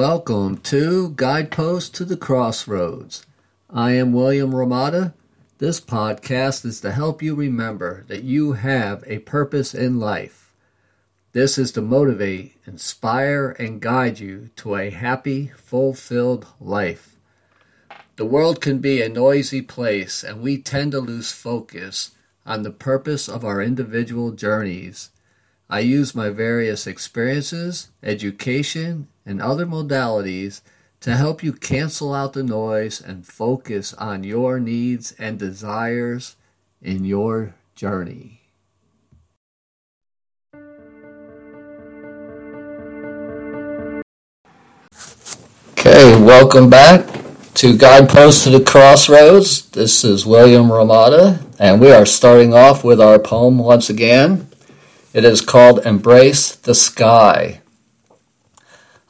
Welcome to Guidepost to the Crossroads. I am William Hromada. This podcast is to help you remember that you have a purpose in life. This is to motivate, inspire, and guide you to a happy, fulfilled life. The world can be a noisy place, and we tend to lose focus on the purpose of our individual journeys. I use my various experiences, education, and other modalities to help you cancel out the noise and focus on your needs and desires in your journey. Okay, welcome back to Guidepost to the Crossroads. This is William Hromada, and we are starting off with our poem once again. It is called Embrace the Sky.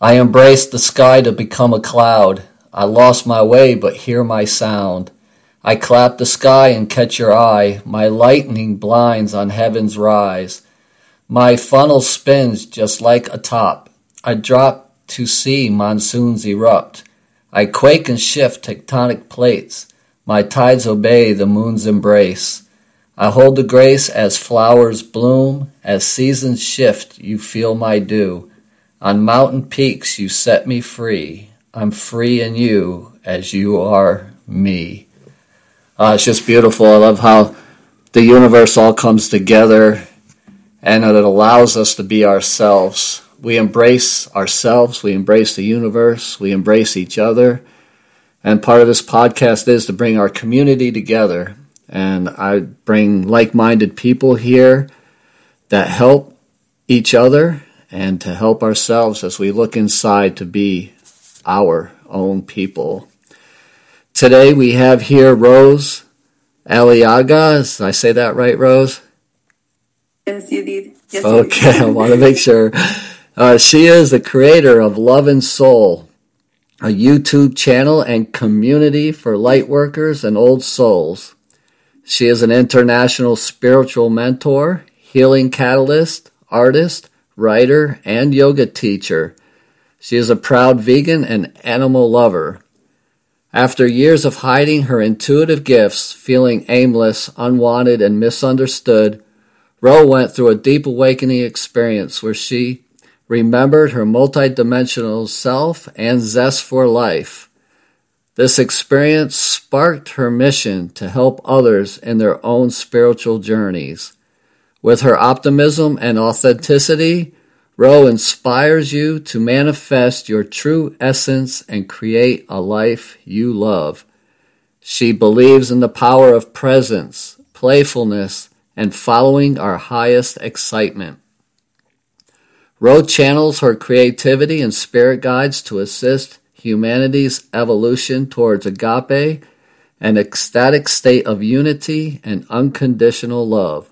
I embraced the sky to become a cloud. I lost my way, but hear my sound. I clap the sky and catch your eye. My lightning blinds on heaven's rise. My funnel spins just like a top. I drop to see monsoons erupt. I quake and shift tectonic plates. My tides obey the moon's embrace. I hold the grace as flowers bloom, as seasons shift, you feel my dew. On mountain peaks you set me free. I'm free in you as you are me. Uh, it's just beautiful. I love how the universe all comes together and it allows us to be ourselves. We embrace ourselves, we embrace the universe, we embrace each other. And part of this podcast is to bring our community together. And I bring like minded people here that help each other and to help ourselves as we look inside to be our own people. Today we have here Rose Aliaga. Did I say that right, Rose? Yes, you did. Yes, okay, I want to make sure. Uh, she is the creator of Love and Soul, a YouTube channel and community for light workers and old souls. She is an international spiritual mentor, healing catalyst, artist, writer, and yoga teacher. She is a proud vegan and animal lover. After years of hiding her intuitive gifts, feeling aimless, unwanted, and misunderstood, Ro went through a deep awakening experience where she remembered her multidimensional self and zest for life. This experience sparked her mission to help others in their own spiritual journeys. With her optimism and authenticity, Ro inspires you to manifest your true essence and create a life you love. She believes in the power of presence, playfulness, and following our highest excitement. Ro channels her creativity and spirit guides to assist humanity's evolution towards agape, an ecstatic state of unity and unconditional love.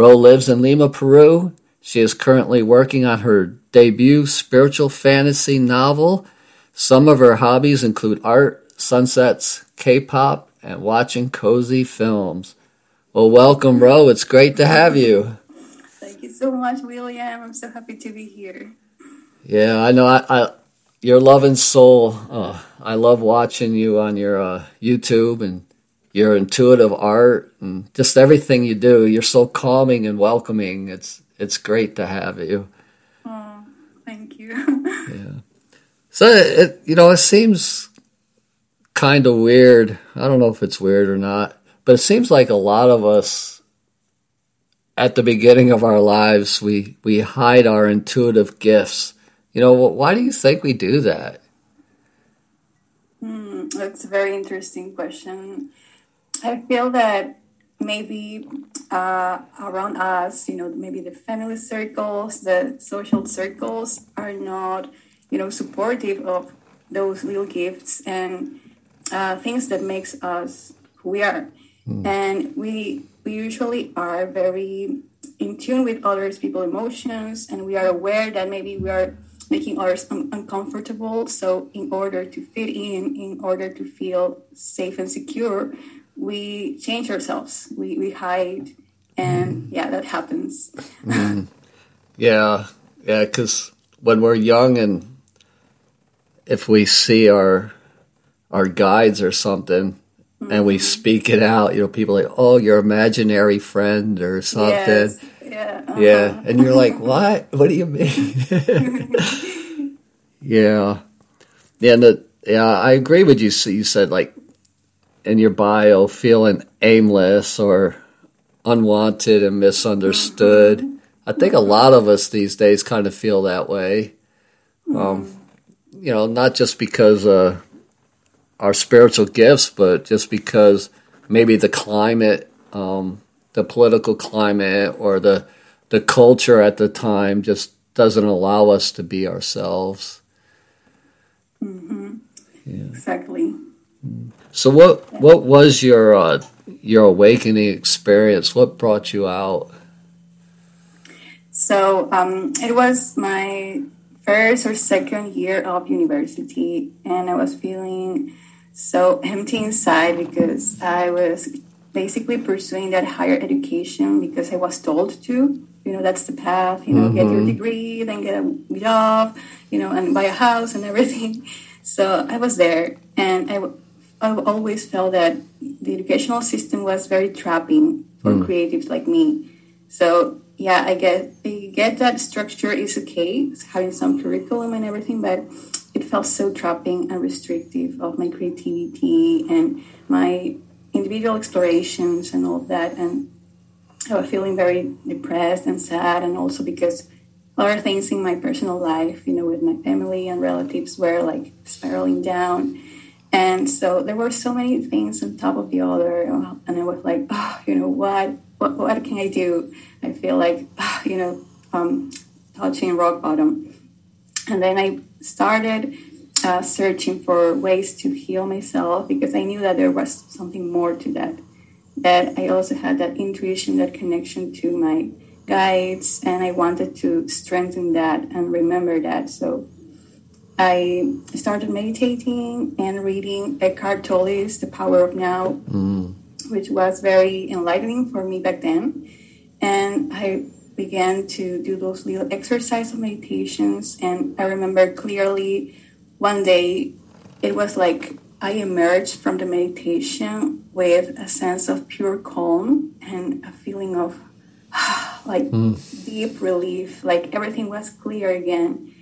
Ro lives in Lima, Peru. She is currently working on her debut spiritual fantasy novel. Some of her hobbies include art, sunsets, K pop, and watching cozy films. Well, welcome, Ro. It's great to have you. Thank you so much, William. I'm so happy to be here. Yeah, I know. I, I your love and soul. Oh, I love watching you on your uh, YouTube and your intuitive art and just everything you do. You're so calming and welcoming. It's it's great to have you. Oh, thank you. yeah. So it you know it seems kind of weird. I don't know if it's weird or not, but it seems like a lot of us at the beginning of our lives we we hide our intuitive gifts. You know, why do you think we do that? Mm, that's a very interesting question. I feel that maybe uh, around us, you know, maybe the family circles, the social circles are not, you know, supportive of those little gifts and uh, things that makes us who we are. Mm. And we we usually are very in tune with others people emotions and we are aware that maybe we are making others un- uncomfortable so in order to fit in in order to feel safe and secure we change ourselves we, we hide and yeah that happens mm. yeah yeah because when we're young and if we see our our guides or something mm-hmm. and we mm-hmm. speak it out, you know, people like, "Oh, your imaginary friend" or something. Yes. Yeah. Uh-huh. Yeah, and you're like, "What? What do you mean?" yeah. Yeah, and the, yeah, I agree with you. So you said like in your bio, feeling aimless or unwanted and misunderstood. Mm-hmm. I think a lot of us these days kind of feel that way. Um, mm-hmm. you know, not just because uh, our spiritual gifts, but just because maybe the climate, um, the political climate, or the the culture at the time just doesn't allow us to be ourselves. Mm-hmm. Yeah. Exactly. So what what was your uh, your awakening experience? What brought you out? So um, it was my first or second year of university, and I was feeling so empty inside because I was basically pursuing that higher education because I was told to. You know, that's the path. You know, mm-hmm. get your mm-hmm. degree, then get a job. You know, and buy a house and everything. So I was there, and I, I always felt that the educational system was very trapping for mm. creatives like me. So yeah, I get I get that structure is okay, it's having some curriculum and everything, but it felt so trapping and restrictive of my creativity and my individual explorations and all that. And I was feeling very depressed and sad, and also because other things in my personal life, you know, with my family and relatives were like spiraling down. And so there were so many things on top of the other, and I was like, oh, you know, what, what, what can I do? I feel like, oh, you know, um, touching rock bottom. And then I started uh, searching for ways to heal myself because I knew that there was something more to that. That I also had that intuition, that connection to my guides, and I wanted to strengthen that and remember that. So I started meditating and reading Eckhart Tolle's The Power of Now, mm. which was very enlightening for me back then. And I began to do those little exercise of meditations. And I remember clearly one day it was like I emerged from the meditation with a sense of pure calm and a feeling of like mm. deep relief, like everything was clear again.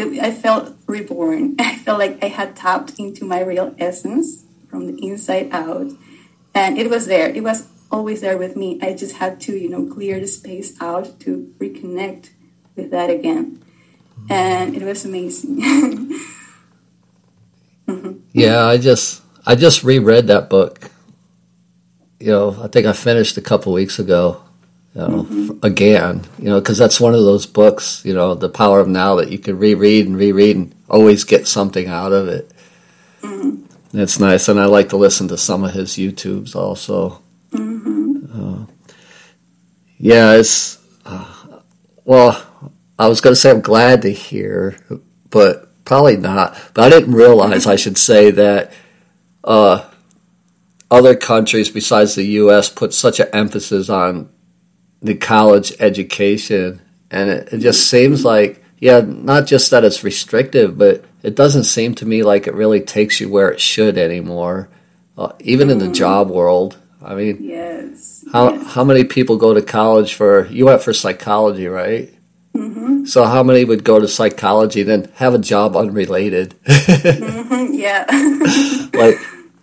It, I felt reborn. I felt like I had tapped into my real essence from the inside out. And it was there. It was always there with me. I just had to, you know, clear the space out to reconnect with that again. And it was amazing. mm-hmm. Yeah, I just I just reread that book. You know, I think I finished a couple weeks ago. You know, mm-hmm. again, you know, because that's one of those books, you know, the power of now that you can reread and reread and always get something out of it. Mm-hmm. It's nice, and I like to listen to some of his YouTubes also. Uh, yeah, it's uh, well. I was going to say I'm glad to hear, but probably not. But I didn't realize I should say that uh, other countries besides the U.S. put such an emphasis on the college education, and it, it just seems like yeah, not just that it's restrictive, but it doesn't seem to me like it really takes you where it should anymore. Uh, even in the mm-hmm. job world, I mean, yes. How yes. how many people go to college for? You went for psychology, right? Mm-hmm. So how many would go to psychology and then have a job unrelated? mm-hmm, yeah. like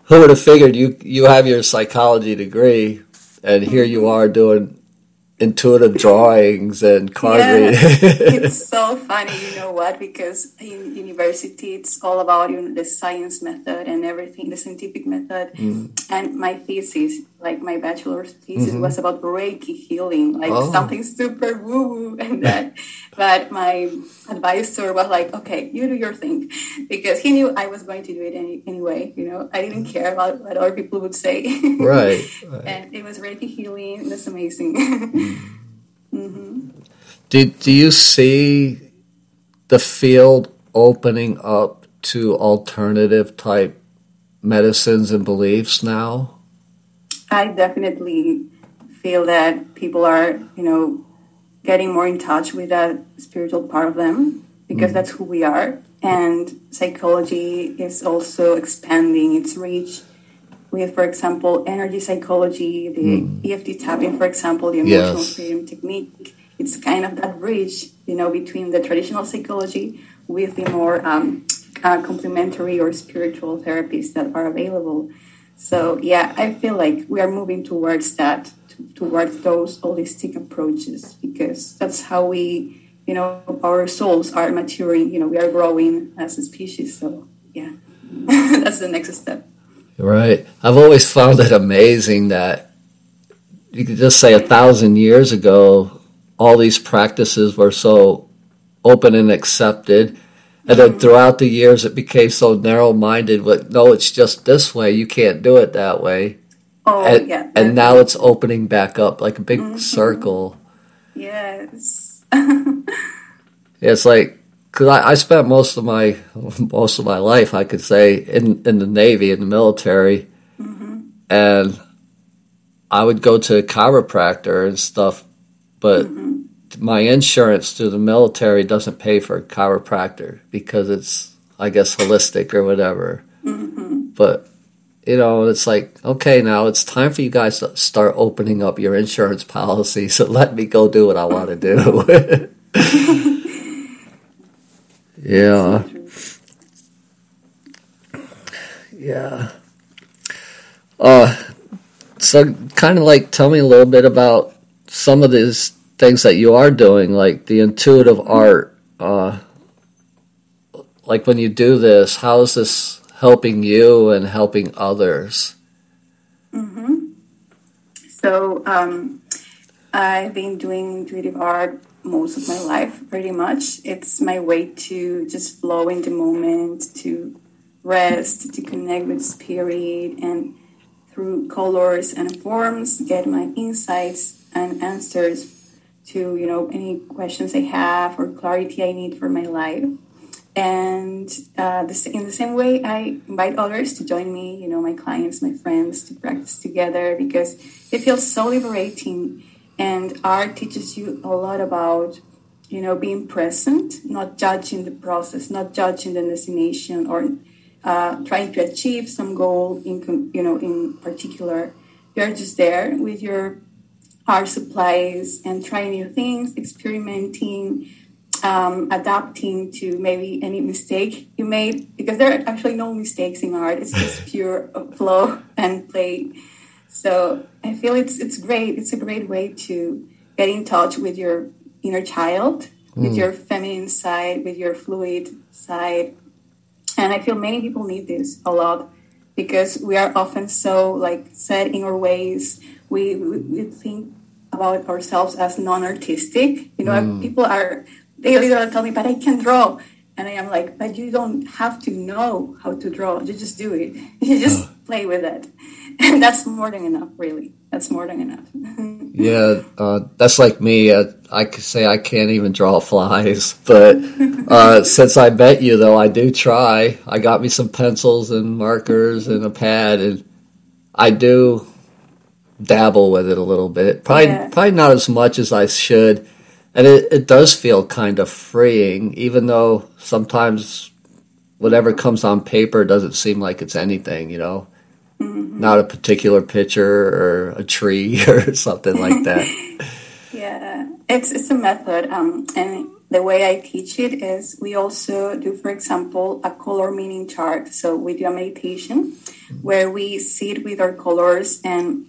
who would have figured you you have your psychology degree and here you mm-hmm. are doing intuitive drawings and card yeah, it's so funny, you know what? Because in university, it's all about you know, the science method and everything, the scientific method. Mm. And my thesis, like my bachelor's thesis, mm-hmm. was about Reiki healing, like oh. something super woo woo and that. but my advisor was like, "Okay, you do your thing," because he knew I was going to do it any, anyway. You know, I didn't care about what other people would say. right, right. And it was Reiki healing. That's amazing. mm-hmm. Do Do you see the field opening up to alternative type medicines and beliefs now? I definitely feel that people are, you know, getting more in touch with that spiritual part of them. because that's who we are. And psychology is also expanding its reach with, for example, energy psychology, the mm. EFT tapping, for example, the emotional yes. freedom technique. It's kind of that bridge, you know, between the traditional psychology with the more um, uh, complementary or spiritual therapies that are available. So, yeah, I feel like we are moving towards that, towards those holistic approaches, because that's how we you know, our souls are maturing, you know, we are growing as a species. So, yeah, that's the next step. Right. I've always found it amazing that you could just say a thousand years ago, all these practices were so open and accepted. And then throughout the years, it became so narrow minded. But no, it's just this way. You can't do it that way. Oh, and, yeah. And now it's opening back up like a big mm-hmm. circle. Yes. it's like because I, I, spent most of my most of my life, I could say, in in the Navy, in the military, mm-hmm. and I would go to a chiropractor and stuff, but mm-hmm. My insurance through the military doesn't pay for a chiropractor because it's, I guess, holistic or whatever. Mm-hmm. But you know, it's like, okay, now it's time for you guys to start opening up your insurance policy. So let me go do what I want to do. yeah. Yeah. Uh, so kind of like tell me a little bit about some of these things that you are doing, like the intuitive art. Uh, like when you do this, how is this helping you and helping others? Mm-hmm. So um, I've been doing intuitive art most of my life, pretty much. It's my way to just flow in the moment, to rest, to connect with spirit, and through colors and forms, get my insights and answers to you know any questions I have or clarity I need for my life. And uh, the, in the same way, I invite others to join me, you know, my clients, my friends, to practice together because it feels so liberating. And art teaches you a lot about, you know, being present, not judging the process, not judging the destination, or uh, trying to achieve some goal in, you know, in particular. You're just there with your art supplies and trying new things, experimenting um, adapting to maybe any mistake you made because there are actually no mistakes in art. It's just pure flow and play. So i feel it's it's great. It's a great way to get in touch with your inner child with mm. your feminine side with your fluid side. And i feel many people need this a lot because we are often so like set in our ways. We, we, we think about ourselves as non-artistic you know mm. people are they literally tell me, but I can draw. And I am like, but you don't have to know how to draw. You just do it. You just play with it. And that's more than enough, really. That's more than enough. yeah, uh, that's like me. Uh, I could say I can't even draw flies, but uh, since I met you, though, I do try. I got me some pencils and markers and a pad, and I do dabble with it a little bit. Probably, yeah. probably not as much as I should and it, it does feel kind of freeing, even though sometimes whatever comes on paper doesn't seem like it's anything, you know? Mm-hmm. Not a particular picture or a tree or something like that. yeah, it's, it's a method. Um, and the way I teach it is we also do, for example, a color meaning chart. So we do a meditation mm-hmm. where we sit with our colors and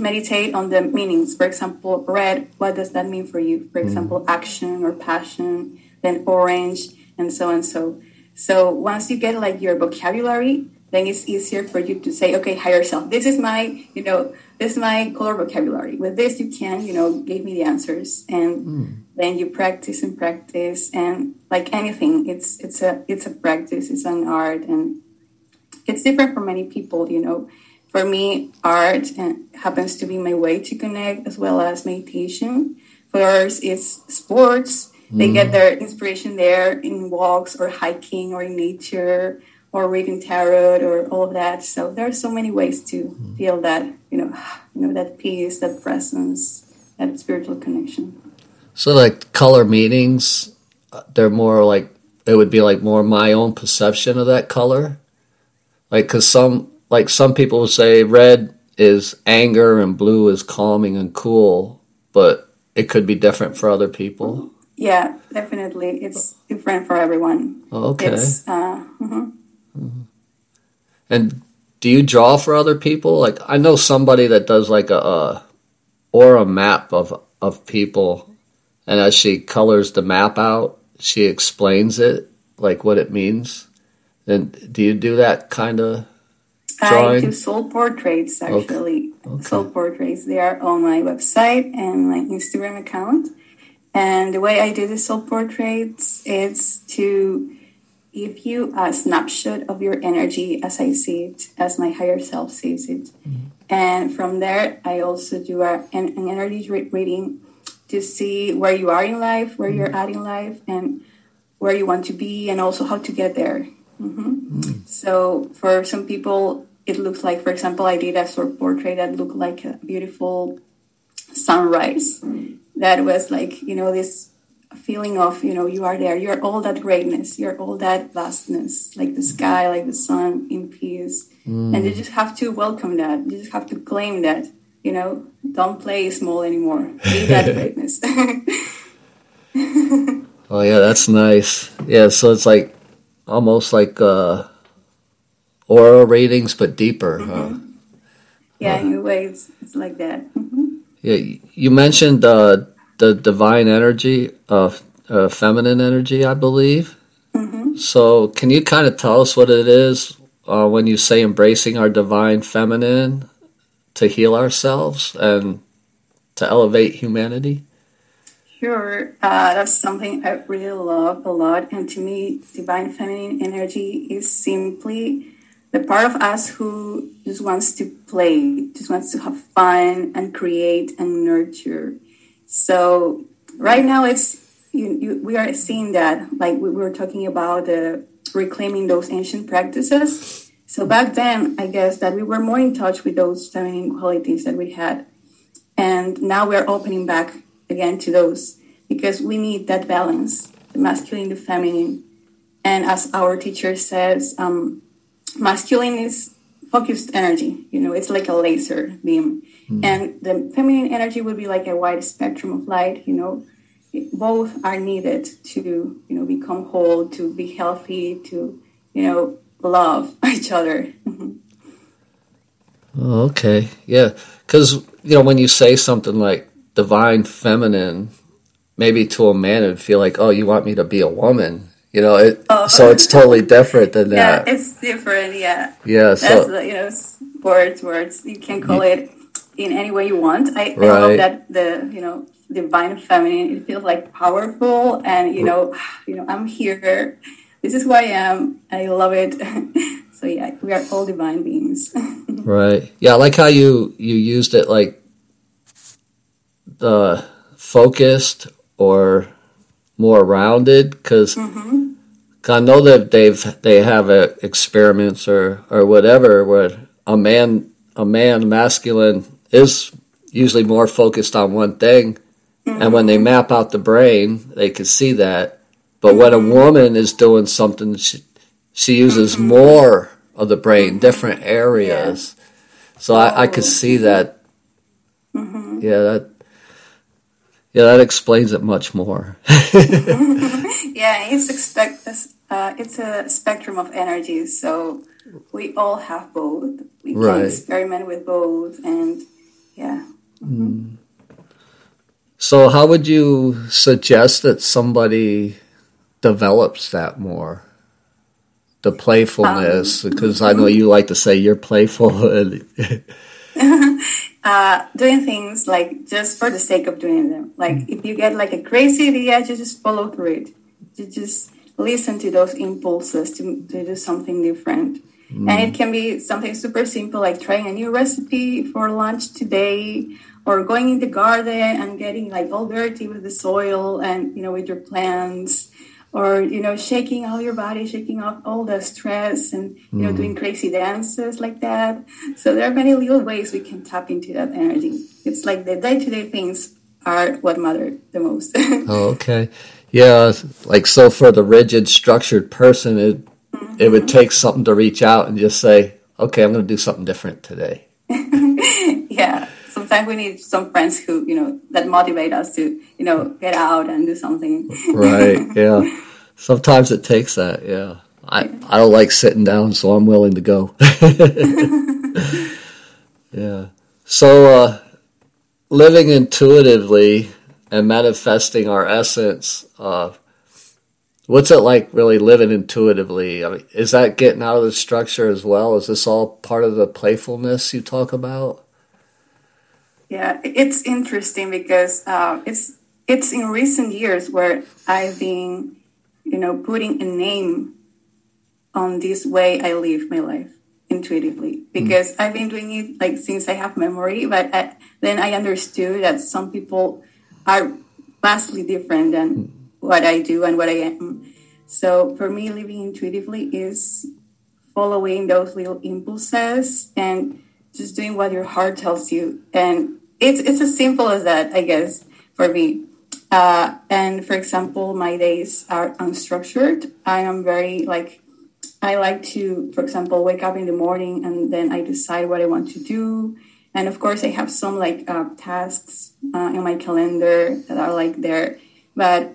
meditate on the meanings. For example, red, what does that mean for you? For hmm. example, mm. action or passion, then orange, and so and so. So once you get like your vocabulary, then it's easier for you to say, okay, higher self, this is my, you know, this is my color vocabulary. With this, you can, you know, give me the answers, and mm. then you practice and practice, and like anything, it's it's a it's a practice, it's an art, and it's different for many people, you know for me, art happens to be my way to connect as well as meditation. For others, it's sports. Mm. They get mm. their inspiration there in walks or hiking or in nature or reading tarot or all of that. So there are so many ways to mm. feel that, you know, you know, that peace, that presence, that spiritual connection. So like color meanings, they're more like it would be like more my own perception of that color. Like, cause some like some people say red is anger and blue is calming and cool, but it could be different for other people. Yeah, definitely, it's different for everyone. Okay. It's, uh, mhm. And do you draw for other people? Like I know somebody that does like a, a aura map of of people, and as she colors the map out, she explains it like what it means. And do you do that kind of I do soul portraits actually. Okay. Soul portraits. They are on my website and my Instagram account. And the way I do the soul portraits is to give you a snapshot of your energy as I see it, as my higher self sees it. Mm-hmm. And from there, I also do a, an, an energy re- reading to see where you are in life, where mm-hmm. you're at in life, and where you want to be, and also how to get there. Hmm So for some people, it looks like, for example, I did a sort of portrait that looked like a beautiful sunrise. That was like, you know, this feeling of, you know, you are there. You're all that greatness. You're all that vastness, like the sky, like the sun in peace. And you just have to welcome that. You just have to claim that. You know, don't play small anymore. Be that greatness. Oh yeah, that's nice. Yeah, so it's like almost like uh, aura readings, but deeper. Huh? yeah, in a way, it's, like that. hmm Yeah, you mentioned uh, the divine energy of uh, feminine energy, I believe. So, can you kind of tell us what it is uh, when you say embracing our divine feminine to heal ourselves and to elevate humanity? Sure, uh, that's something I really love a lot. And to me, divine feminine energy is simply the part of us who just wants to play, just wants to have fun and create and nurture. So right now, it's you, you, we are seeing that, like we were talking about uh, reclaiming those ancient practices. So back then, I guess that we were more in touch with those feminine qualities that we had and now we're opening back again to those because we need that balance the masculine the feminine and as our teacher says um, masculine is focused energy you know it's like a laser beam and the feminine energy would be like a wide spectrum of light you know both are needed to you know become whole to be healthy to you know love each other okay. Yeah. Because, you know, when you say something like divine feminine, maybe to a man it'd feel like, oh, you want me to be a woman. You know, it, Oh. so it's totally different than yeah that. it's different yeah Yeah. So, the, you know words words. You can call it in any way you want. I, I love that the you know divine feminine. It feels like powerful and you know you know I'm here. This is who I am. I love it. so yeah, we are all divine beings. right. Yeah. I like how you, you used it like the focused or more rounded because mm-hmm. I know that they've they have uh, experiments or or whatever where a man a man masculine is usually more focused on one thing, and when they mm-hmm. map out the brain, they can see that. But when a mm-hmm. woman is doing something, she she uses more of the brain, different areas. So I, I could see that. Yeah, that. Yeah, that explains it much more. yeah, it's expect uh, it's a spectrum of energies. So we all have both. We Right. can experiment with both, and yeah. So, how would you suggest that somebody develops that more? The playfulness, because I know you like to say you're playful. And, uh, doing things like just for the sake of doing them. Like if you get like a crazy idea, you just follow through it. You just listen to those impulses to, to do something different. And it can be something super simple like trying a new recipe for lunch today or going in the garden and getting like all dirty with the soil and you know with your plants or you know shaking all your body shaking off all the stress and you know doing crazy dances like that so there are many little ways we can tap into that energy it's like the day-to-day things are what matter the most oh, okay. Yeah, like so for the rigid, structured person, it mm-hmm. it would take something to reach out and just say, "Okay, I'm going to do something different today." Sometimes we need some friends who you know that motivate us to you know get out and do something. right. Yeah. Sometimes it takes that. Yeah. I I don't like sitting down, so I'm willing to go. yeah. So uh, living intuitively and manifesting our essence. Uh, what's it like really living intuitively? I mean, is that getting out of the structure as well? Is this all part of the playfulness you talk about? Yeah, it's interesting because uh, it's it's in recent years where I've been, you know, putting a name on this way I live my life intuitively mm. because mm. I've been doing it like since I have memory, but I, then I understood that some people are vastly different than what I do and what I am. So for me, living intuitively is following those little impulses and just doing what your heart tells you. And it's it's as simple as that, I guess, for me. Uh, and for example, my days are unstructured. I am very like I like to, for example, wake up in the morning and then I decide what I want to do and of course, I have some like uh, tasks uh, in my calendar that are like there, but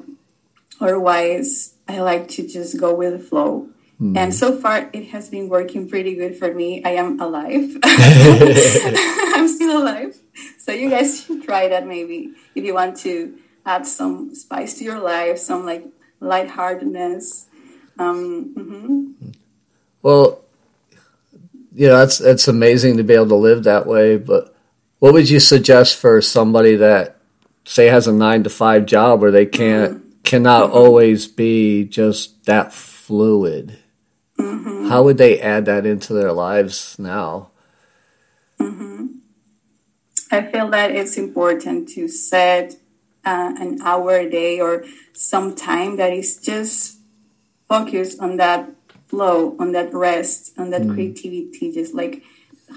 otherwise, I like to just go with the flow. Mm. And so far, it has been working pretty good for me. I am alive. I'm still alive. So you guys should try that maybe if you want to add some spice to your life, some like lightheartedness. Um, mm-hmm. Well, you know, that's that's amazing to be able to live that way. But what would you suggest for somebody that say has a nine to five job where they can't mm-hmm. cannot mm-hmm. always be just that fluid? Mm-hmm. How would they add that into their lives now? Mm-hmm. I feel that it's important to set uh, an hour a day or some time that is just focused on that flow, on that rest, on that mm. creativity, just like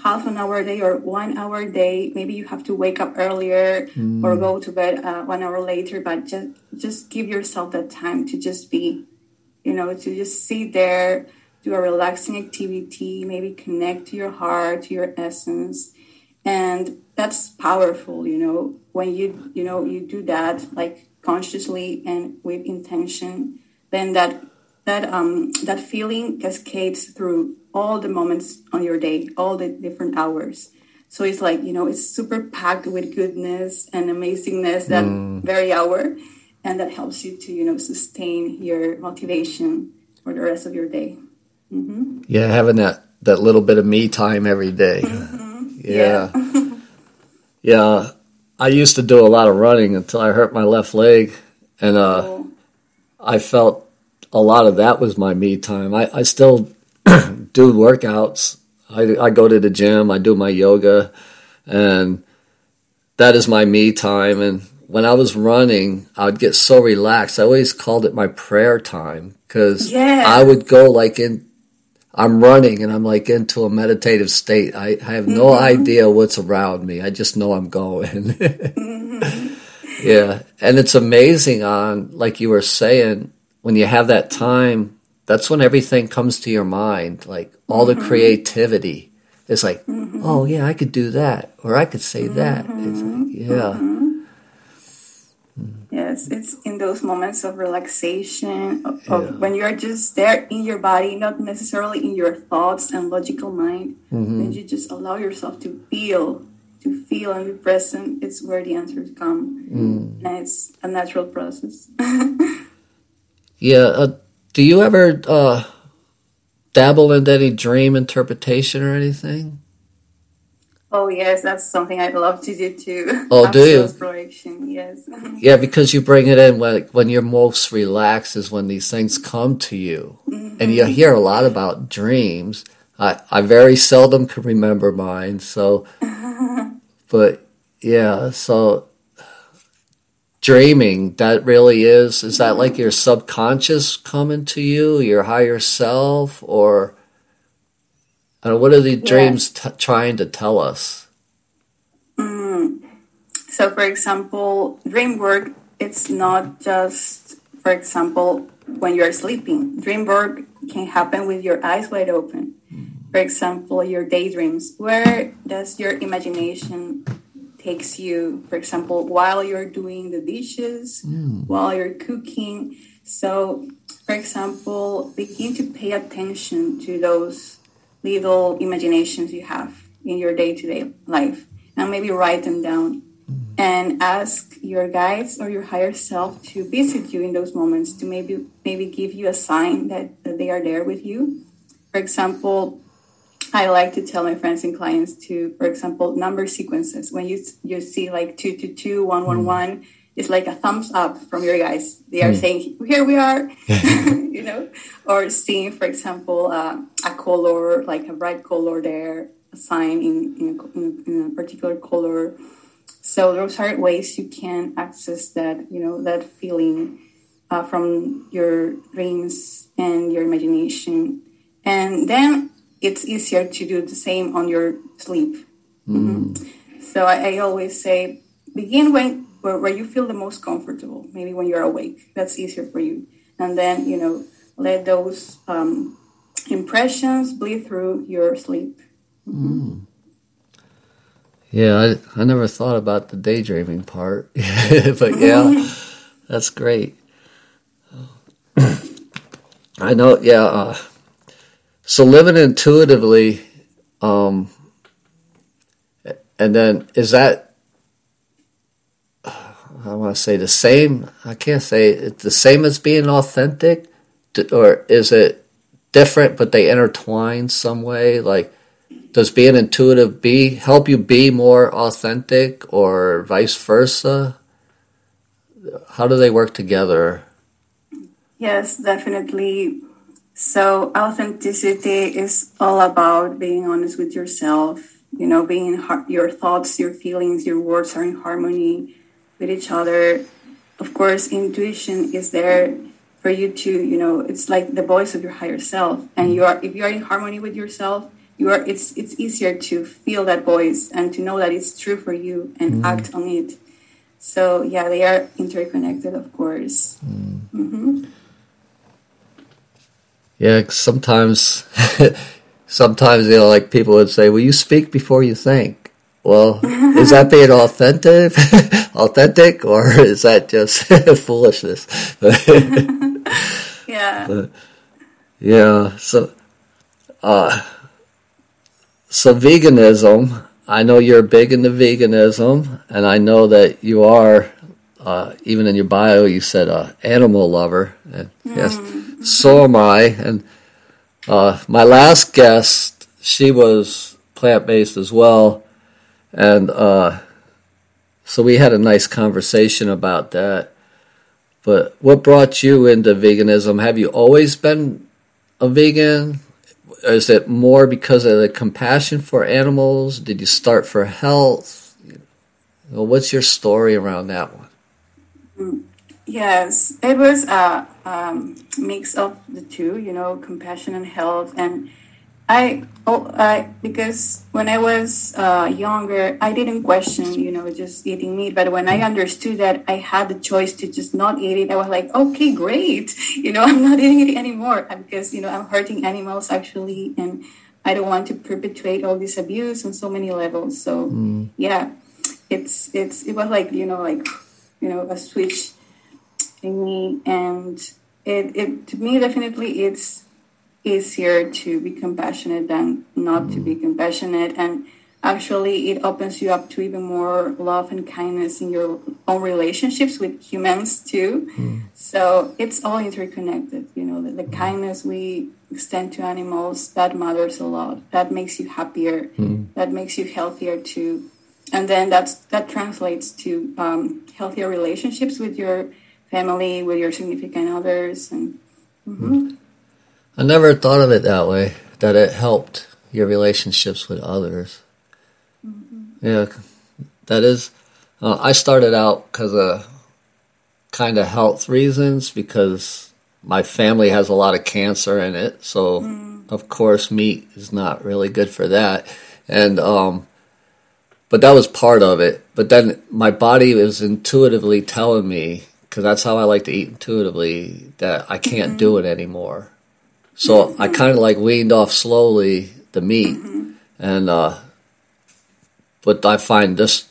half an hour a day or one hour a day. Maybe you have to wake up earlier mm. or go to bed uh, one hour later, but just just give yourself that time to just be, you know, to just sit there, do a relaxing activity, maybe connect to your heart, to your essence, and that's powerful. You know, when you you know you do that like consciously and with intention, then that that um, that feeling cascades through all the moments on your day, all the different hours. So it's like you know, it's super packed with goodness and amazingness that mm. very hour, and that helps you to you know sustain your motivation for the rest of your day. Mm-hmm. Yeah, having that that little bit of me time every day. Mm-hmm. Yeah, yeah. yeah. I used to do a lot of running until I hurt my left leg, and uh, oh. I felt a lot of that was my me time. I, I still do workouts. I, I go to the gym, I do my yoga, and that is my me time. And when I was running, I would get so relaxed. I always called it my prayer time because yes. I would go like in, I'm running and I'm like into a meditative state. I, I have no mm-hmm. idea what's around me. I just know I'm going. mm-hmm. Yeah. And it's amazing on, like you were saying, when you have that time, that's when everything comes to your mind, like all mm-hmm. the creativity. It's like, mm-hmm. oh yeah, I could do that, or I could say that. Mm-hmm. Like, yeah. Yes, it's in those moments of relaxation, of, yeah. when you're just there in your body, not necessarily in your thoughts and logical mind, mm-hmm. and you just allow yourself to feel, to feel and be present. It's where the answers come, mm. and it's a natural process. Yeah. Uh, do you ever uh, dabble in any dream interpretation or anything? Oh yes, that's something I'd love to do too. Oh, do you? Exploration, yes. yeah, because you bring it in when when you're most relaxed is when these things come to you, mm-hmm. and you hear a lot about dreams. I I very seldom can remember mine, so. but yeah, so dreaming that really is is that like your subconscious coming to you your higher self or know, what are the dreams t- trying to tell us mm. so for example dream work it's not just for example, when you're sleeping, dream work can happen with your eyes wide open. For example, your daydreams. Where does your imagination takes you, for example, while you're doing the dishes, mm. while you're cooking? So, for example, begin to pay attention to those little imaginations you have in your day to day life. And maybe write them down and ask your guides or your higher self to visit you in those moments to maybe maybe give you a sign that, that they are there with you. For example i like to tell my friends and clients to for example number sequences. When you you see like 222 111 mm. It's like a thumbs up from your guys they are mm. saying here we are you know or seeing for example uh, a color like a bright color there a sign in, in, a, in a particular color so those are ways you can access that, you know, that feeling uh, from your dreams and your imagination. And then it's easier to do the same on your sleep. Mm. Mm-hmm. So I, I, always say, begin when where, where you feel the most comfortable. Maybe when you're awake, that's easier for you. And then you know, let those um, impressions bleed through your sleep. Mm. Yeah, I, I never thought about the daydreaming part, but yeah, that's great. I know, yeah. Uh, so living intuitively, um, and then is that I want to say the same? I can't say it's the same as being authentic, or is it different but they intertwine some way? Like does being intuitive be help you be more authentic or vice versa how do they work together yes definitely so authenticity is all about being honest with yourself you know being in your thoughts your feelings your words are in harmony with each other of course intuition is there for you to you know it's like the voice of your higher self and you are if you are in harmony with yourself you are it's it's easier to feel that voice and to know that it's true for you and mm. act on it so yeah they are interconnected of course mm. mm-hmm. yeah sometimes sometimes you know like people would say well you speak before you think well is that being authentic authentic or is that just foolishness yeah but, yeah so uh so veganism, I know you're big into veganism, and I know that you are, uh, even in your bio, you said uh, animal lover. And mm. Yes, so am I. And uh, my last guest, she was plant based as well, and uh, so we had a nice conversation about that. But what brought you into veganism? Have you always been a vegan? is it more because of the compassion for animals? Did you start for health? Well, what's your story around that one? Yes, it was a um, mix of the two, you know, compassion and health. And I, oh, I because when I was uh, younger, I didn't question, you know, just eating meat. But when I understood that I had the choice to just not eat it, I was like, okay, great. You know, I'm not eating it anymore because you know I'm hurting animals actually, and I don't want to perpetuate all this abuse on so many levels. So mm. yeah, it's it's it was like you know like you know a switch in me, and it it to me definitely it's easier to be compassionate than not mm. to be mm. compassionate and actually it opens you up to even more love and kindness in your own relationships with humans too mm. so it's all interconnected you know the, the, kindness we extend to animals that matters a lot that makes you happier mm. that makes you healthier too and then that's that translates to um, healthier relationships with your family with your significant others and mm-hmm. I never thought of it that way, that it helped your relationships with others. Mm-hmm. Yeah, that is. Uh, I started out because of kind of health reasons because my family has a lot of cancer in it. So, mm. of course, meat is not really good for that. And, um, but that was part of it. But then my body was intuitively telling me because that's how I like to eat intuitively, that I can't mm-hmm. do it anymore. So. I kind of like weaned off slowly the meat, mm-hmm. and uh, but I find this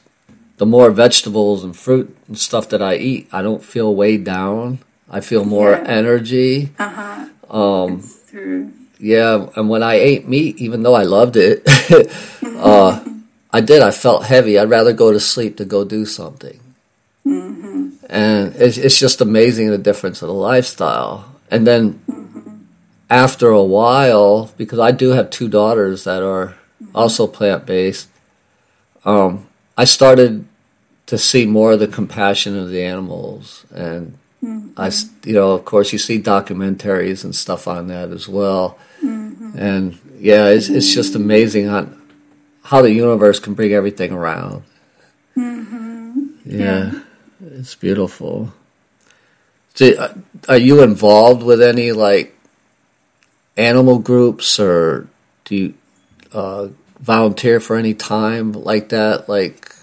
the more vegetables and fruit and stuff that I eat, I don't feel weighed down. I feel more yeah. energy. Uh huh. Um, yeah, and when I ate meat, even though I loved it, uh, I did. I felt heavy. I'd rather go to sleep to go do something. Mm-hmm. And it's, it's just amazing the difference of the lifestyle. And then mm-hmm. After a while, because I do have two daughters that are also plant based, um, I started to see more of the compassion of the animals. And mm-hmm. I, you know, of course, you see documentaries and stuff on that as well. Mm-hmm. And yeah, it's, it's just amazing how, how the universe can bring everything around. Mm-hmm. Yeah, yeah, it's beautiful. So, uh, are you involved with any like animal groups, or do you uh, volunteer for any time like that? Like,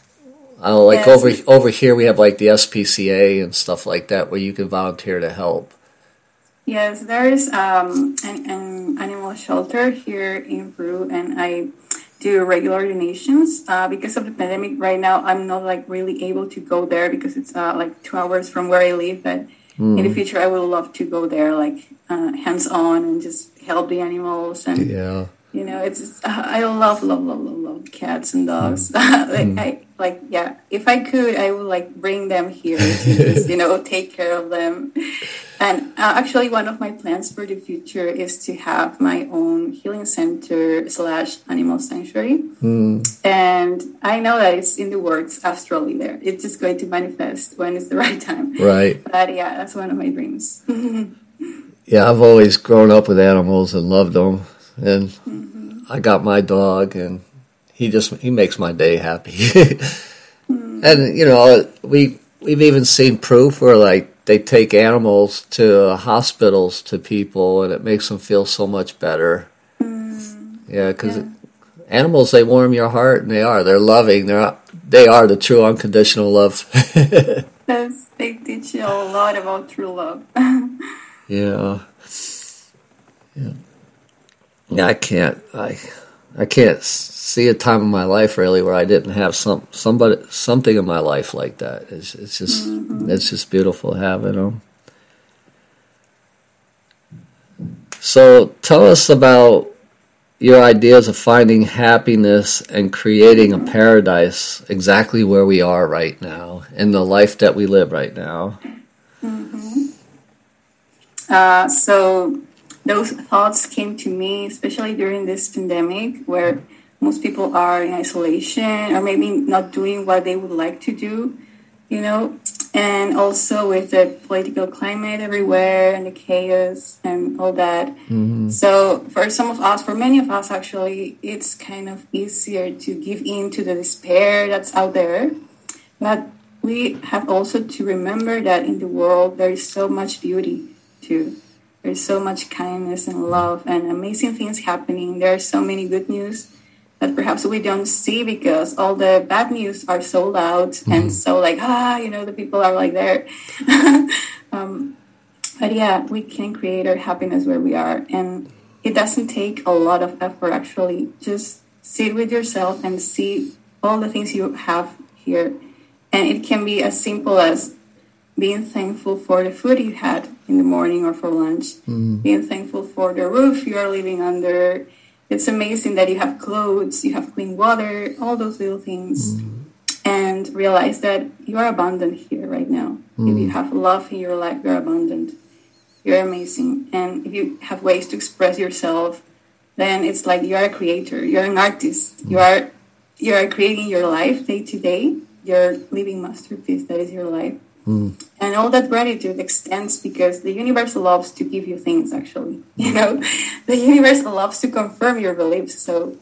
I don't know, like yes. over over here we have like the SPCA and stuff like that, where you can volunteer to help. Yes, there is um, an, an, animal shelter here in Peru, and I do regular donations. Uh, because of the pandemic right now, I'm not like really able to go there because it's uh, like two hours from where I live. But mm. in the future, I would love to go there, like uh, hands on, and just help the animals. And yeah, you know, it's I love, love, love, love, love cats and dogs. Mm. like mm. I like yeah, if I could, I would like bring them here to just, you know take care of them and uh, actually, one of my plans for the future is to have my own healing center slash animal sanctuary. Mm. And I know that it's in the works astrally there. It's just going to manifest when it's the right time. Right. But yeah, that's one of my dreams. yeah, I've always grown up with animals and loved them. And mm-hmm. I got my dog, and he just he makes my day happy. mm. And you know, we we've even seen proof where like they take animals to hospitals to people, and it makes them feel so much better. Mm, yeah, because yeah. animals they warm your heart, and they are they're loving. They're they are the true unconditional love. yes, they teach you a lot about true love. yeah, yeah, yeah. I can't. I I can't see a time in my life really where I didn't have some somebody something in my life like that. It's, it's just mm-hmm. it's just beautiful having them. So tell us about your ideas of finding happiness and creating a paradise exactly where we are right now in the life that we live right now. Mm-hmm. Uh, so those thoughts came to me, especially during this pandemic, where most people are in isolation or maybe not doing what they would like to do, you know, and also with the political climate everywhere and the chaos and all that. Mm-hmm. So, for some of us, for many of us, actually, it's kind of easier to give in to the despair that's out there. But we have also to remember that in the world there is so much beauty too. There's so much kindness and love and amazing things happening. There are so many good news that perhaps we don't see because all the bad news are so loud mm-hmm. and so like ah you know the people are like there um, but yeah we can create our happiness where we are and it doesn't take a lot of effort actually just sit with yourself and see all the things you have here and it can be as simple as being thankful for the food you had in the morning or for lunch mm-hmm. being thankful for the roof you are living under it's amazing that you have clothes, you have clean water, all those little things, mm. and realize that you are abundant here right now. Mm. If you have love in your life, you're abundant. You're amazing. And if you have ways to express yourself, then it's like you're a creator, you're an artist. Mm. You are you are creating your life day to day. You're living masterpiece. That is your life. Mm. And all that gratitude extends because the universe loves to give you things, actually. You know, the universe loves to confirm your beliefs. So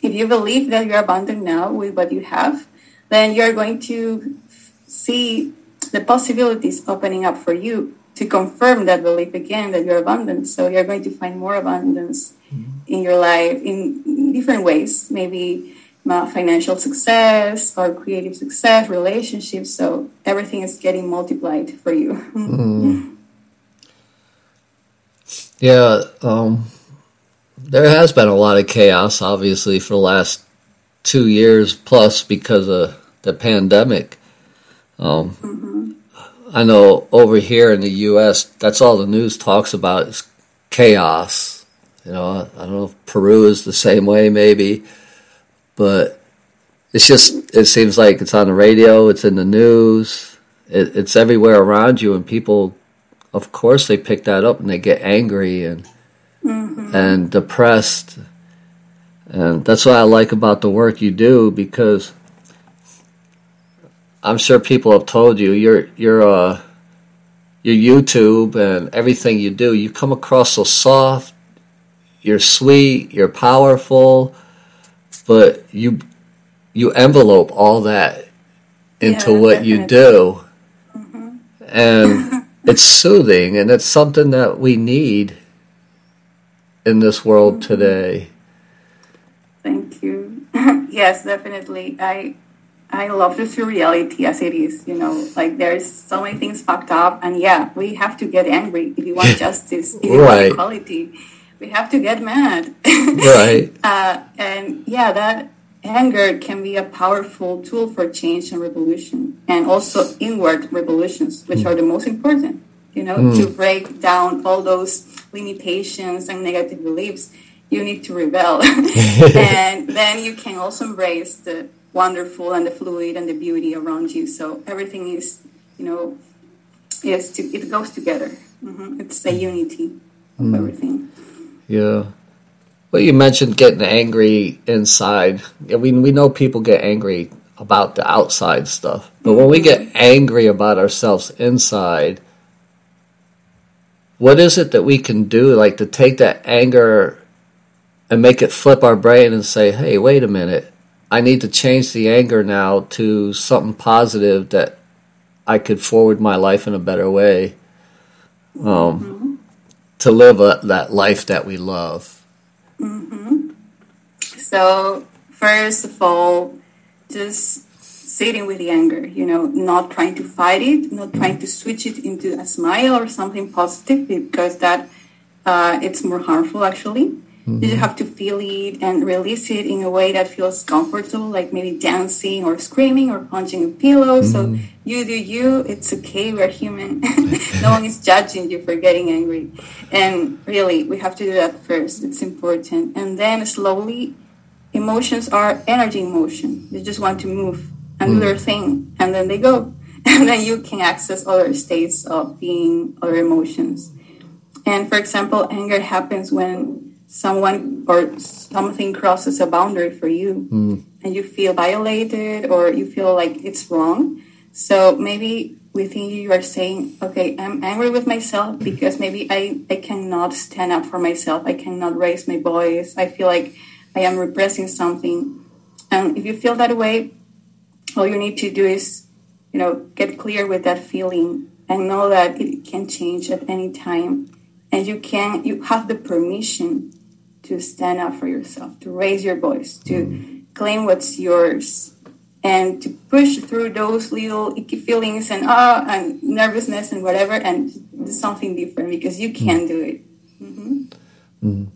if you believe that you're abundant now with what you have, then you're going to see the possibilities opening up for you to confirm that belief again that you're abundant. So you're going to find more abundance mm-hmm. in your life in different ways. Maybe financial success or creative success, relationships. So everything is getting multiplied for you. Mm. Yeah, um, there has been a lot of chaos, obviously, for the last two years plus because of the pandemic. Um, mm-hmm. I know over here in the U.S., that's all the news talks about is chaos. You know, I don't know if Peru is the same way, maybe, but it's just it seems like it's on the radio, it's in the news, it, it's everywhere around you, and people, of course, they pick that up and they get angry and mm-hmm. and depressed, and that's what I like about the work you do because I'm sure people have told you your your uh, your YouTube and everything you do, you come across so soft. You're sweet. You're powerful, but you you envelope all that into yeah, what you do, mm-hmm. and it's soothing, and it's something that we need in this world mm-hmm. today. Thank you. yes, definitely. I I love to see reality as it is. You know, like there's so many things fucked up, and yeah, we have to get angry if you want justice, if you right. want equality. We have to get mad. right. Uh, and yeah, that anger can be a powerful tool for change and revolution, and also inward revolutions, which mm. are the most important. You know, mm. to break down all those limitations and negative beliefs, you need to rebel, and then you can also embrace the wonderful and the fluid and the beauty around you. So everything is, you know, to, it goes together. Mm-hmm. It's a unity of mm. everything. Yeah. Well, you mentioned getting angry inside. I mean, we know people get angry about the outside stuff, but when we get angry about ourselves inside, what is it that we can do, like to take that anger and make it flip our brain and say, "Hey, wait a minute." I need to change the anger now to something positive that I could forward my life in a better way. Um. To live a, that life that we love. Mm-hmm. So, first of all, just sitting with the anger, you know, not trying to fight it, not trying to switch it into a smile or something positive because that uh, it's more harmful actually. Mm-hmm. You just have to feel it and release it in a way that feels comfortable, like maybe dancing or screaming or punching a pillow. Mm-hmm. So you do you. It's okay. We're human. no one is judging you for getting angry. And really, we have to do that first. It's important. And then slowly, emotions are energy in motion. They just want to move and do mm. their thing, and then they go. And then you can access other states of being, other emotions. And for example, anger happens when someone or something crosses a boundary for you mm. and you feel violated or you feel like it's wrong. So maybe within you, you are saying, okay, I'm angry with myself because maybe I, I cannot stand up for myself. I cannot raise my voice. I feel like I am repressing something. And if you feel that way, all you need to do is, you know, get clear with that feeling and know that it can change at any time. And you can, you have the permission to stand up for yourself, to raise your voice, to claim what's yours, and to push through those little icky feelings and ah uh, and nervousness and whatever, and do something different because you can do it. Mm-hmm. Mm.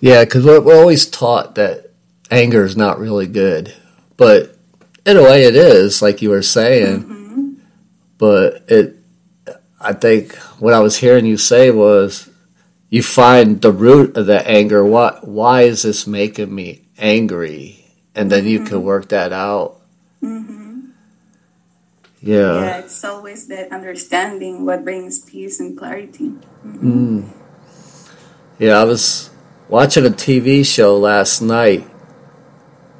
Yeah, because we're, we're always taught that anger is not really good, but in a way, it is, like you were saying. Mm-hmm. But it, I think what I was hearing you say was you find the root of the anger. What? Why is this making me angry? And then you mm-hmm. can work that out. Mm-hmm. Yeah. Yeah, it's always that understanding what brings peace and clarity. Mm-hmm. Mm. Yeah, I was watching a TV show last night,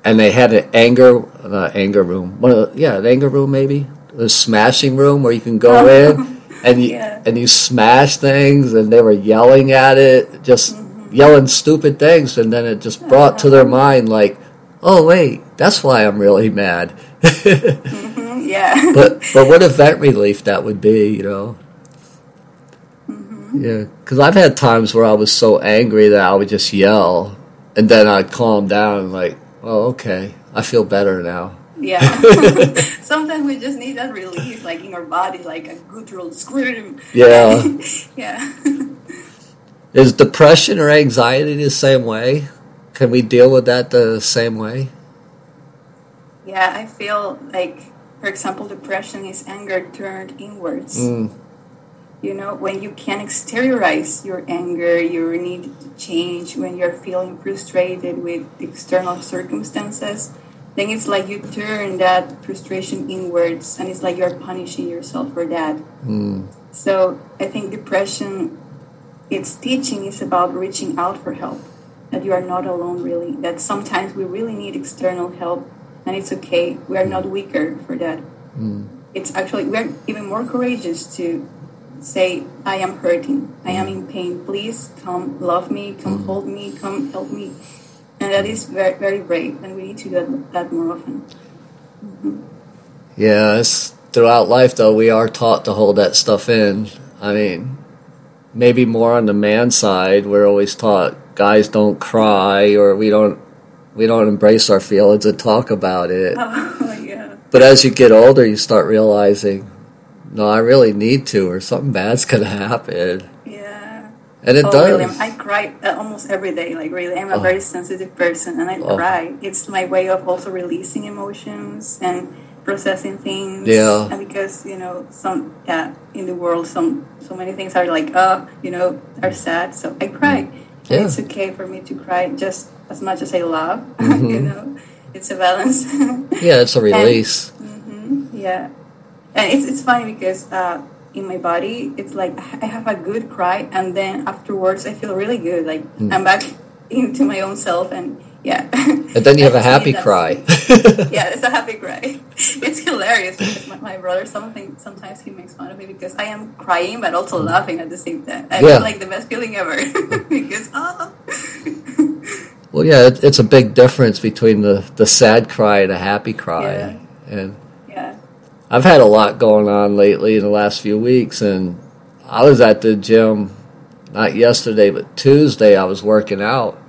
and they had an anger, uh, anger room. Well, yeah, an anger room maybe, a smashing room where you can go in and you yeah. and you smash things, and they were yelling at it, just mm-hmm. yelling stupid things, and then it just brought to their mind like, oh wait, that's why I'm really mad. mm-hmm, yeah. but but what event relief that would be, you know? Mm-hmm. Yeah, because I've had times where I was so angry that I would just yell, and then I'd calm down and like, Oh, okay. I feel better now. Yeah. Sometimes we just need that release, like in our body, like a guttural scream. Yeah. yeah. Is depression or anxiety the same way? Can we deal with that the same way? Yeah, I feel like, for example, depression is anger turned inwards. Mm. You know, when you can't exteriorize your anger, your need to change, when you're feeling frustrated with external circumstances, then it's like you turn that frustration inwards and it's like you're punishing yourself for that. Mm. So I think depression, its teaching is about reaching out for help, that you are not alone really, that sometimes we really need external help and it's okay. We are not weaker for that. Mm. It's actually, we're even more courageous to say, I am hurting, I am in pain, please come love me, come hold me, come help me. And that is very, very brave, and we need to do that, that more often. Mm-hmm. Yeah, it's throughout life though we are taught to hold that stuff in. I mean, maybe more on the man side, we're always taught guys don't cry or we don't we don't embrace our feelings and talk about it. Oh, yeah. But as you get older, you start realizing, no, I really need to, or something bad's gonna happen, Yeah. And it oh, does. really, I cry uh, almost every day. Like, really, I'm a Oh. very sensitive person, and I Oh. cry. It's my way of also releasing emotions and processing things. Yeah. And because you know, some yeah, in the world, some so many things are like, uh, you know, are sad. So I cry. And Yeah. it's okay for me to cry just as much as I love. Mhm. you know, it's a balance. Yeah, it's a release. hmm Yeah, and it's it's funny because uh, in my body, it's like I have a good cry, and then afterwards, I feel really good. Like Mm. I'm back into my own self, and yeah. And then you have a happy cry. yeah, it's a happy cry. It's hilarious because my, my brother something sometimes he makes fun of me because I am crying but also laughing at the same time. I Yeah. feel like the best feeling ever because oh. Well, yeah, it, it's a big difference between the, the sad cry and a happy cry. Yeah. And. I've had a lot going on lately in the last few weeks, and I was at the gym not yesterday, but Tuesday. I was working out,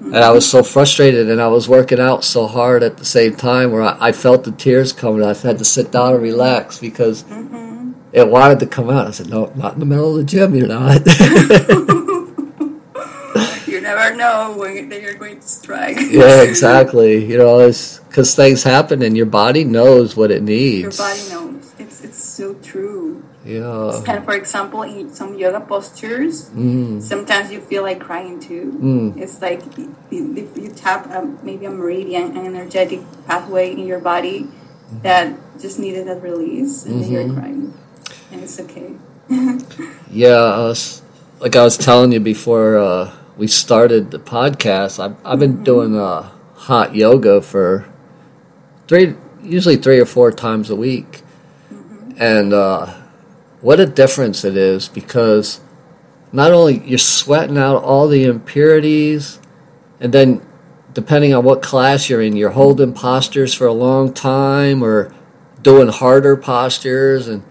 and I was so frustrated, and I was working out so hard at the same time where I, I felt the tears coming. I had to sit down and relax because hmm it wanted to come out. I said, "No, not in the middle of the gym. You're not." Never know when they are going to strike. yeah, exactly. You know, it's because things happen, and your body knows what it needs. Your body knows. It's it's so true. Yeah. And for example, in some yoga postures, Mm. sometimes you feel like crying too. Mm. It's like you, you- tap um, maybe a meridian, an energetic pathway in your body that just needed that release, and then Mhm. you're crying, and it's okay. Yeah, I was, like I was telling you before uh, we started the podcast, I've, I've been doing uh, hot yoga for three, usually three or four times a week. And uh, what a difference it is because not only you're sweating out all the impurities, and then depending on what class you're in, you're holding postures for a long time or doing harder postures, and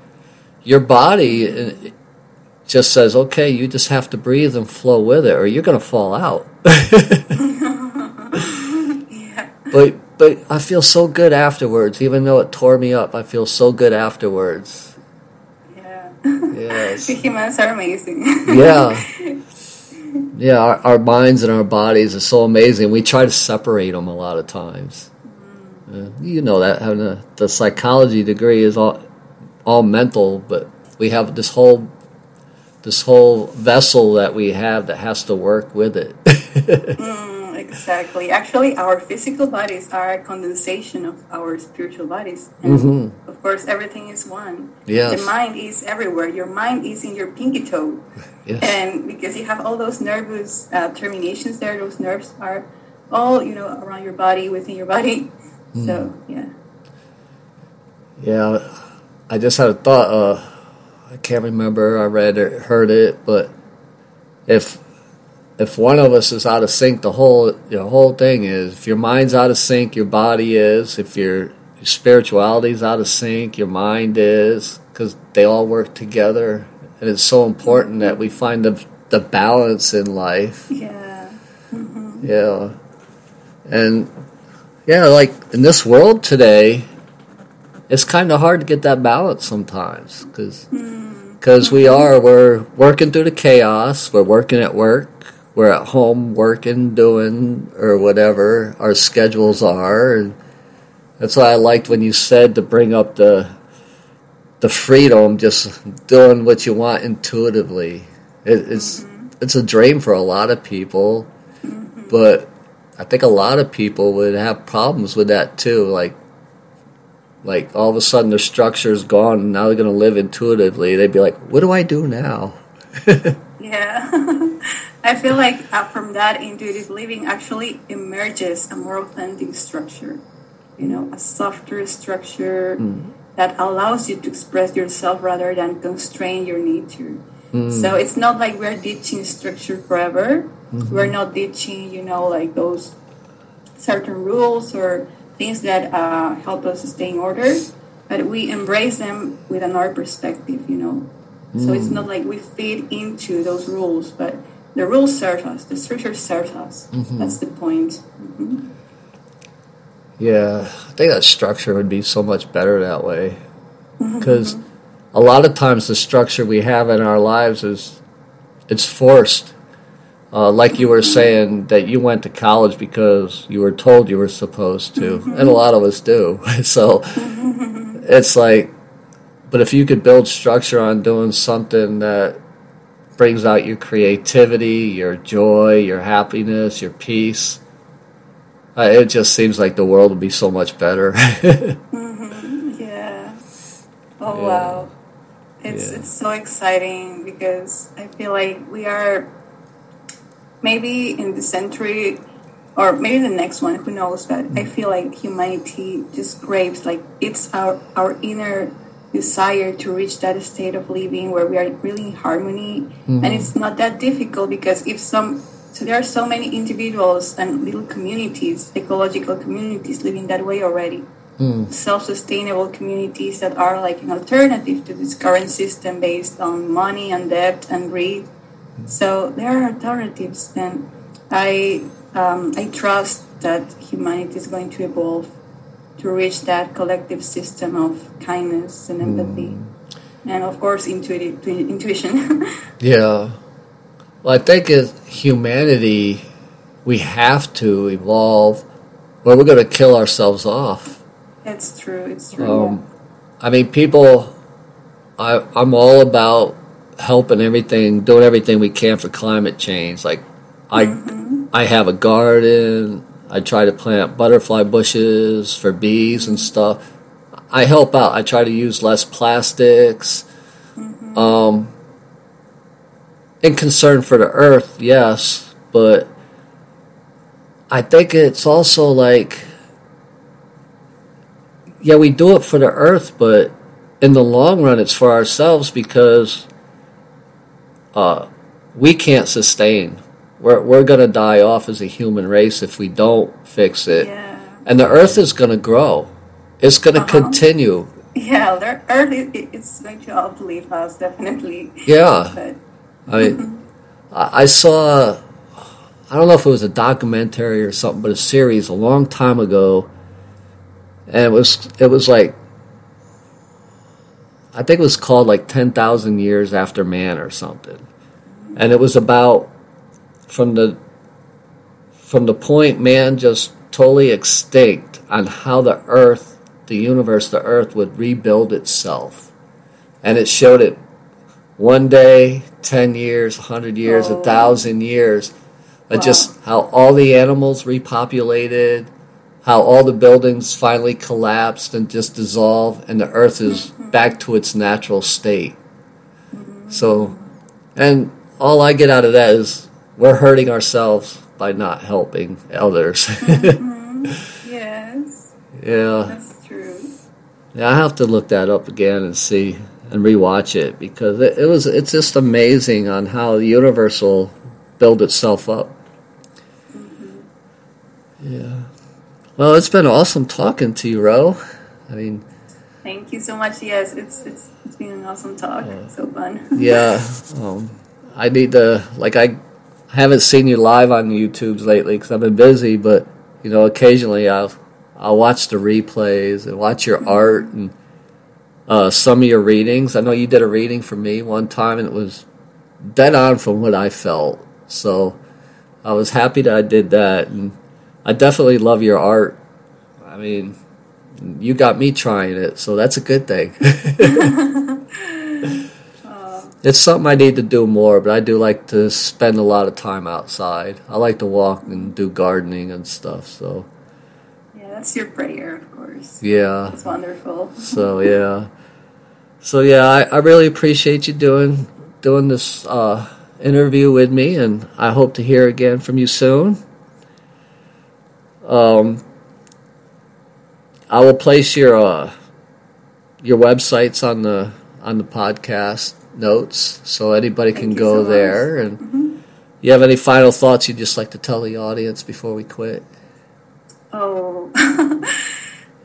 your body just says, okay, you just have to breathe and flow with it, or you're going to fall out. yeah. but but I feel so good afterwards, even though it tore me up. I feel so good afterwards. Yeah. Yes. The humans are amazing. Yeah. Yeah, our, our minds and our bodies are so amazing. We try to separate them a lot of times. Uh, you know that having a, the psychology degree is all all mental, but we have this whole this whole vessel that we have that has to work with it. Mm, exactly. Actually, our physical bodies are a condensation of our spiritual bodies. And Mhm. of course, everything is one. Yes. The mind is everywhere. Your mind is in your pinky toe. yes. And because you have all those nervous uh, terminations there, those nerves are all, you know, around your body, within your body. Hmm. So, yeah. Yeah, I just had a thought. Uh, I can't remember. I read it, heard it, but if if one of us is out of sync, the whole the whole thing is. If your mind's out of sync, your body is. If your, spirituality's out of sync, your mind is, because they all work together. And it's so important that we find the the balance in life. Yeah. Mm-hmm. Yeah. And yeah, like in this world today, it's kind of hard to get that balance sometimes because because hmm. we are we're working through the chaos. We're working at work. We're at home working, doing or whatever our schedules are, and that's why I liked when you said to bring up the the freedom, just doing what you want intuitively. It, it's mm-hmm. it's a dream for a lot of people, mm-hmm. but I think a lot of people would have problems with that too. Like, like all of a sudden their structure is gone, and now they're going to live intuitively. They'd be like, "What do I do now?" Yeah. I feel like uh, from that intuitive living actually emerges a more authentic structure, you know, a softer structure mm. that allows you to express yourself rather than constrain your nature. Mm. So it's not like we're ditching structure forever. Mm-hmm. We're not ditching, you know, like those certain rules or things that uh, help us stay in order, but we embrace them with another perspective, you know. So it's not like we fit into those rules, but the rules serve us, the structure serves us. That's the point. Mhm. Yeah, I think that structure would be so much better that way. Because a lot of times the structure we have in our lives is it's forced. Uh, like you were saying that you went to college because you were told you were supposed to, and a lot of us do. so it's like, but if you could build structure on doing something that brings out your creativity, your joy, your happiness, your peace, uh, it just seems like the world would be so much better. Yes. Oh Yeah. wow. It's Yeah. it's so exciting because I feel like we are maybe in the century or maybe the next one, who knows, but I feel like humanity just craves like it's our our inner desire to reach that state of living where we are really in harmony. Mm-hmm. And it's not that difficult because if some so there are so many individuals and little communities ecological communities living that way already. Mm. Self-sustainable communities that are like an alternative to this current system based on money and debt and greed. So there are alternatives, and I um, I trust that humanity is going to evolve to reach that collective system of kindness and empathy, and of course intuitive intuition. Yeah. Well, I think as humanity, we have to evolve, or we're going to kill ourselves off. it's true. It's true. Um, I mean, people, I, I'm all about helping everything, doing everything we can for climate change. Like, I, I have a garden. I try to plant butterfly bushes for bees and stuff. I help out. I try to use less plastics. Um, in concern for the earth, yes, but I think it's also like, yeah, we do it for the earth, but in the long run, it's for ourselves because uh, we can't sustain. We're, we're going to die off as a human race if we don't fix it. yeah. And the earth is going to grow, it's going to Uh-huh. continue. Yeah, the earth is it's going to outlive us definitely. Yeah. I mean, I I saw, I don't know if it was a documentary or something, but a series a long time ago, and it was it was like, I think it was called like ten thousand years after man or something, and it was about from the from the point man just totally extinct on how the earth, the universe, the earth would rebuild itself, and it showed it one day, 10 years, 100 years, a Oh. thousand years. Wow. Just how all the animals repopulated, how all the buildings finally collapsed and just dissolved, and the earth is mm-hmm. back to its natural state. Mm-hmm. So, and all I get out of that is we're hurting ourselves by not helping others. Mm-hmm. yes, yeah. that's true. Yeah, I have to look that up again and see and rewatch it because it, it was it's just amazing on how the universe will build itself up. Yeah. Well, it's been awesome talking to you, Ro. I mean, Thank you so much. Yes, it's it's it's been an awesome talk. So fun. yeah. Um, I need to like I haven't seen you live on YouTube's lately because I've been busy, but you know, occasionally I'll I'll watch the replays and watch your art and uh, some of your readings. I know you did a reading for me one time, and it was dead on from what I felt. So I was happy that I did that, and I definitely love your art. I mean, you got me trying it, so that's a good thing. it's something I need to do more, but I do like to spend a lot of time outside. I like to walk and do gardening and stuff. So Yeah, that's your prayer, of course. yeah, It's wonderful. so yeah, so yeah, I, I really appreciate you doing doing this uh, interview with me, and I hope to hear again from you soon. Um, I will place your uh, your websites on the on the podcast notes, so anybody can Thank you go so much. there. And you have any final thoughts you'd just like to tell the audience before we quit? Oh,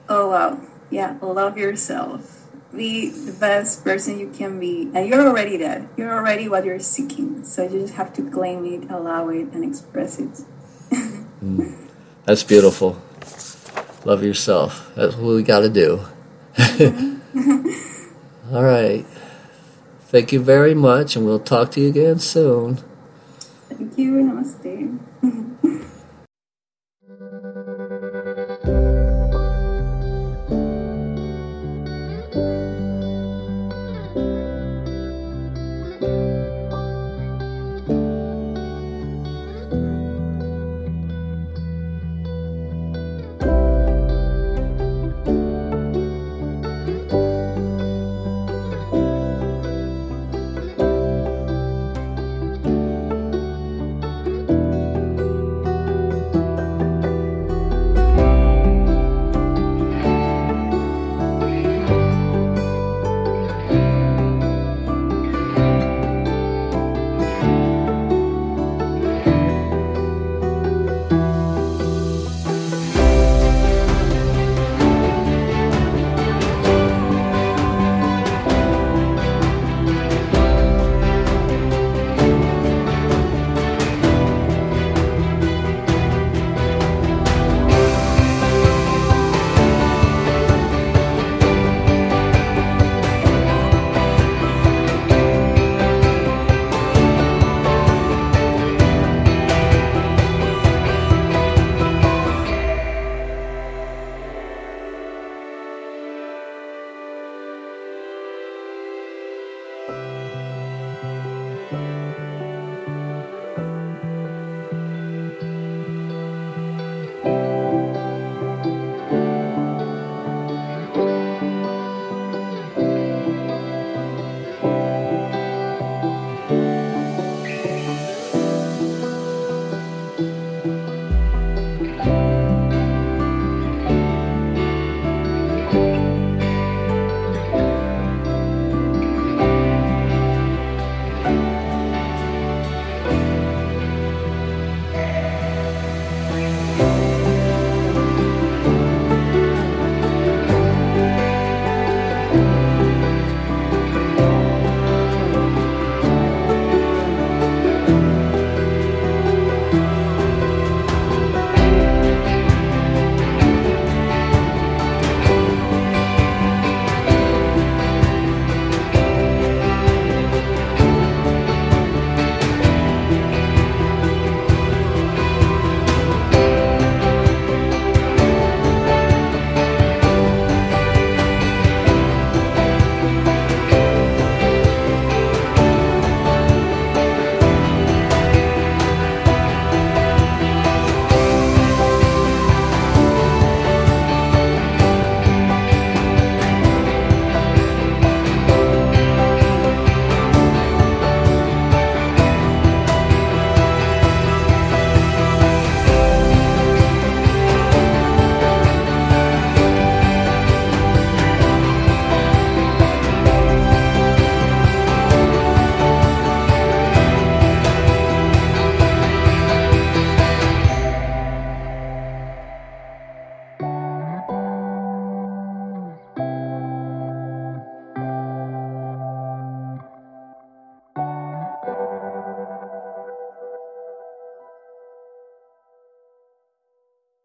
oh wow. Yeah, love yourself. Be the best person you can be. And you're already that. You're already what you're seeking. So you just have to claim it, allow it, and express it. That's beautiful. Love yourself. That's what we got to do. All right. Thank you very much, and we'll talk to you again soon. Thank you. Namaste.